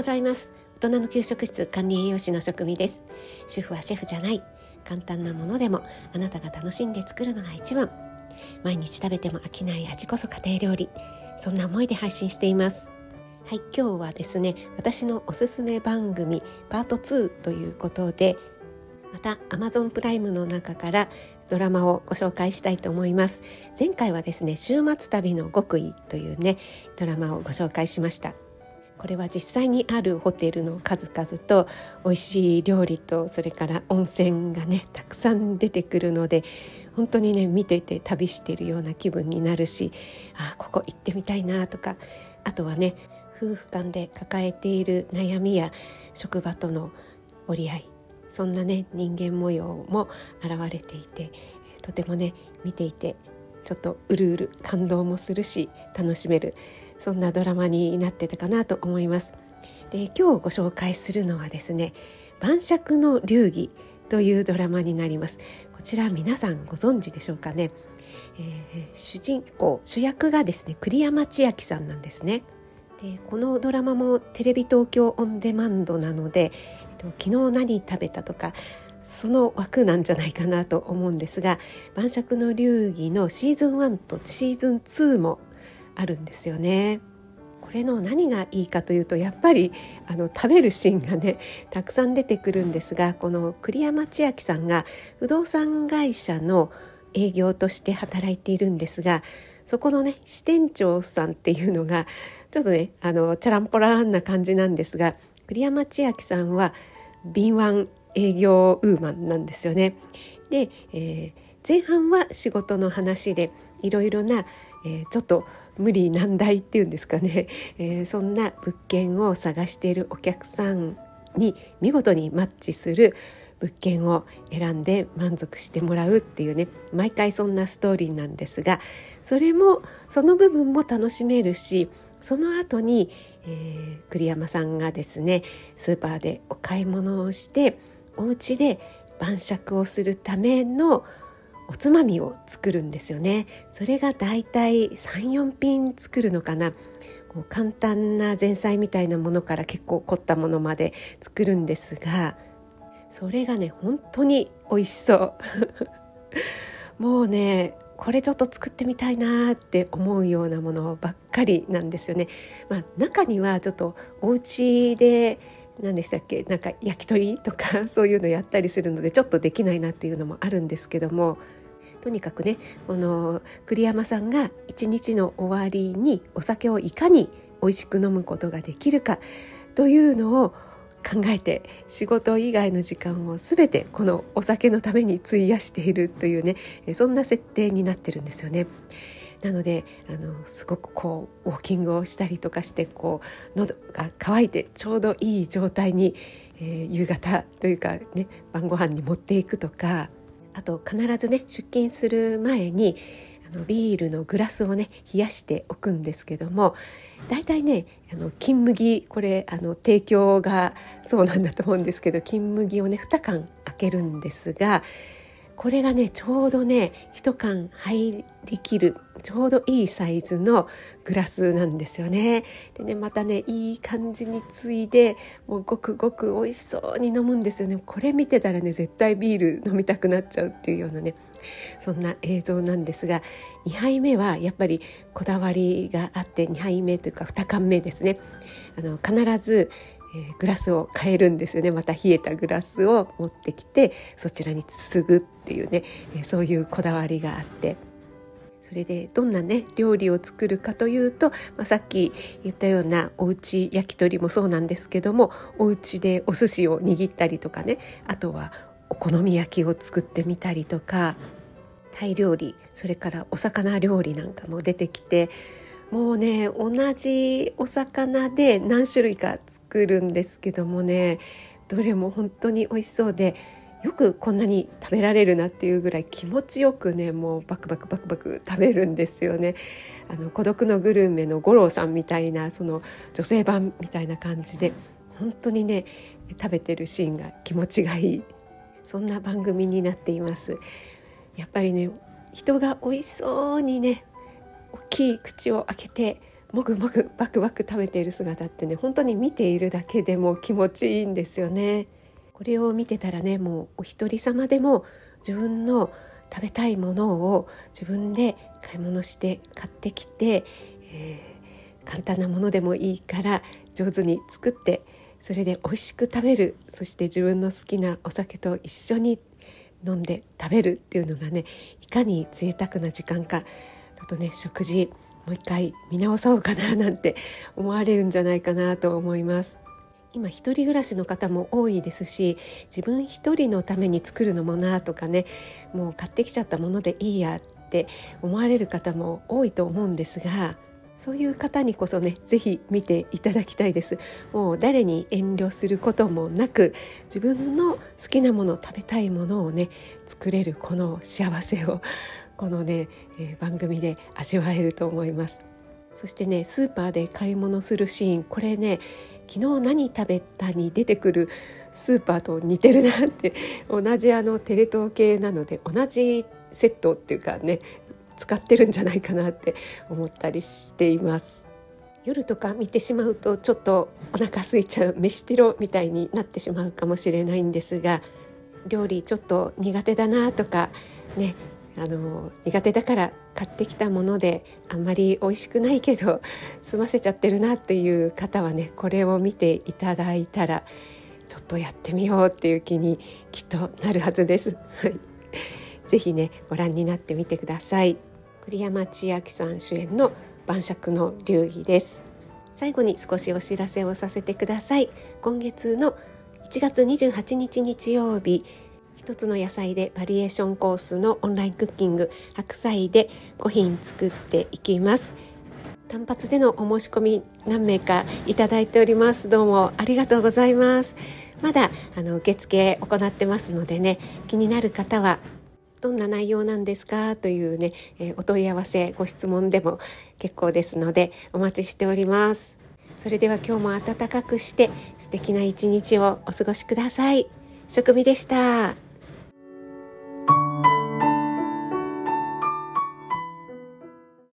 ございます。大人の給食室管理栄養士の職味です。主婦はシェフじゃない。簡単なものでもあなたが楽しんで作るのが一番。毎日食べても飽きない味こそ家庭料理。そんな思いで配信しています。はい今日はですね私のおすすめ番組パート2ということでまた Amazon プライムの中からドラマをご紹介したいと思います。前回はですね週末旅の極意というねドラマをご紹介しました。これは実際にあるホテルの数々と美味しい料理とそれから温泉がねたくさん出てくるので本当にね見ていて旅しているような気分になるしあここ行ってみたいなとかあとはね夫婦間で抱えている悩みや職場との折り合いそんなね人間模様も現れていてとてもね見ていてちょっとうるうる感動もするし楽しめるそんなドラマになってたかなと思います。で今日ご紹介するのはですね晩酌の流儀というドラマになります。こちら皆さんご存知でしょうかね、えー、主人公主役がですね栗山千明さんなんですね。でこのドラマもテレビ東京オンデマンドなので、えっと、昨日何食べたとかその枠なんじゃないかなと思うんですが晩酌の流儀のシーズン1とシーズン2もあるんですよね。これの何がいいかというとやっぱりあの食べるシーンがねたくさん出てくるんですがこの栗山千明さんが不動産会社の営業として働いているんですがそこのね支店長さんっていうのがちょっとねあのチャランポランな感じなんですが栗山千明さんは敏腕営業ウーマンなんですよね。で、えー、前半は仕事の話でいろいろなえー、ちょっと無理難題っていうんですかね、えー、そんな物件を探しているお客さんに見事にマッチする物件を選んで満足してもらうっていうね毎回そんなストーリーなんですがそれもその部分も楽しめるしその後に、えー、栗山さんがですねスーパーでお買い物をしてお家で晩酌をするためのおつまみを作るんですよね。それがだいたい34品作るのかな。こう簡単な前菜みたいなものから結構凝ったものまで作るんですがそれがね本当に美味しそう。もうねこれちょっと作ってみたいなって思うようなものばっかりなんですよね。まあ、中にはちょっとお家で何でしたっけ？なんか焼き鳥とかそういうのやったりするのでちょっとできないなっていうのもあるんですけどもとにかくねこの栗山さんが一日の終わりにお酒をいかに美味しく飲むことができるかというのを考えて仕事以外の時間を全てこのお酒のために費やしているというねそんな設定になってるんですよね。なのであのすごくこうウォーキングをしたりとかしてこう喉が渇いてちょうどいい状態に、えー、夕方というかね晩ご飯に持っていくとかあと必ずね出勤する前にあのビールのグラスをね冷やしておくんですけども大体ねあの金麦これあの提供がそうなんだと思うんですけど金麦をね2缶開けるんですがこれがねちょうどね1缶入りきるちょうどいいサイズのグラスなんですよね。でねまたねいい感じについでもうごくごく美味しそうに飲むんですよね。これ見てたらね絶対ビール飲みたくなっちゃうっていうようなねそんな映像なんですが2杯目はやっぱりこだわりがあって2杯目というか2缶目ですね。あの必ずえー、グラスを変えるんですよね。また冷えたグラスを持ってきてそちらに注ぐっていうね、え、そういうこだわりがあって。それでどんなね料理を作るかというと、まあ、さっき言ったようなおうち焼き鳥もそうなんですけどもお家でお寿司を握ったりとかね。あとはお好み焼きを作ってみたりとかタイ料理それからお魚料理なんかも出てきてもうね同じお魚で何種類か作るんですけどもねどれも本当に美味しそうでよくこんなに食べられるなっていうぐらい気持ちよくねもうバクバクバクバク食べるんですよね。あの孤独のグルメの五郎さんみたいなその女性版みたいな感じで本当にね食べてるシーンが気持ちがいいそんな番組になっています。やっぱりね人が美味しそうにね大きい口を開けてもぐもぐバクバク食べている姿ってね本当に見ているだけでも気持ちいいんですよね。これを見てたらねもうお一人様でも自分の食べたいものを自分で買い物して買ってきて、えー、簡単なものでもいいから上手に作ってそれで美味しく食べるそして自分の好きなお酒と一緒に飲んで食べるっていうのがねいかに贅沢な時間かちょっとね食事もう一回見直そうかななんて 思われるんじゃないかなと思います。今一人暮らしの方も多いですし自分一人のために作るのもなとかねもう買ってきちゃったものでいいやって思われる方も多いと思うんですがそういう方にこそね是非見ていただきたいですもう誰に遠慮することもなく自分の好きなもの食べたいものをね作れるこの幸せをこのね、えー、番組で味わえると思います。そしてねスーパーで買い物するシーン。これね昨日何食べたに出てくるスーパーと似てるなって同じあのテレ東系なので同じセットっていうかね使ってるんじゃないかなって思ったりしています。夜とか見てしまうとちょっとお腹空いちゃう飯テロみたいになってしまうかもしれないんですが料理ちょっと苦手だなとかねあの苦手だから買ってきたものであんまり美味しくないけど 済ませちゃってるなっていう方はねこれを見ていただいたらちょっとやってみようっていう気にきっとなるはずです。ぜひねご覧になってみてください。栗山千明さん主演の晩酌の流儀です最後に少しお知らせをさせてください今月の1月28日日曜日一つの野菜でバリエーションコースのオンラインクッキング白菜で5品作っていきます。単発でのお申し込み何名かいただいております。どうもありがとうございます。まだあの受付行ってますのでね気になる方はどんな内容なんですかというね、えー、お問い合わせご質問でも結構ですのでお待ちしております。それでは今日も暖かくして素敵な一日をお過ごしください。食味でした。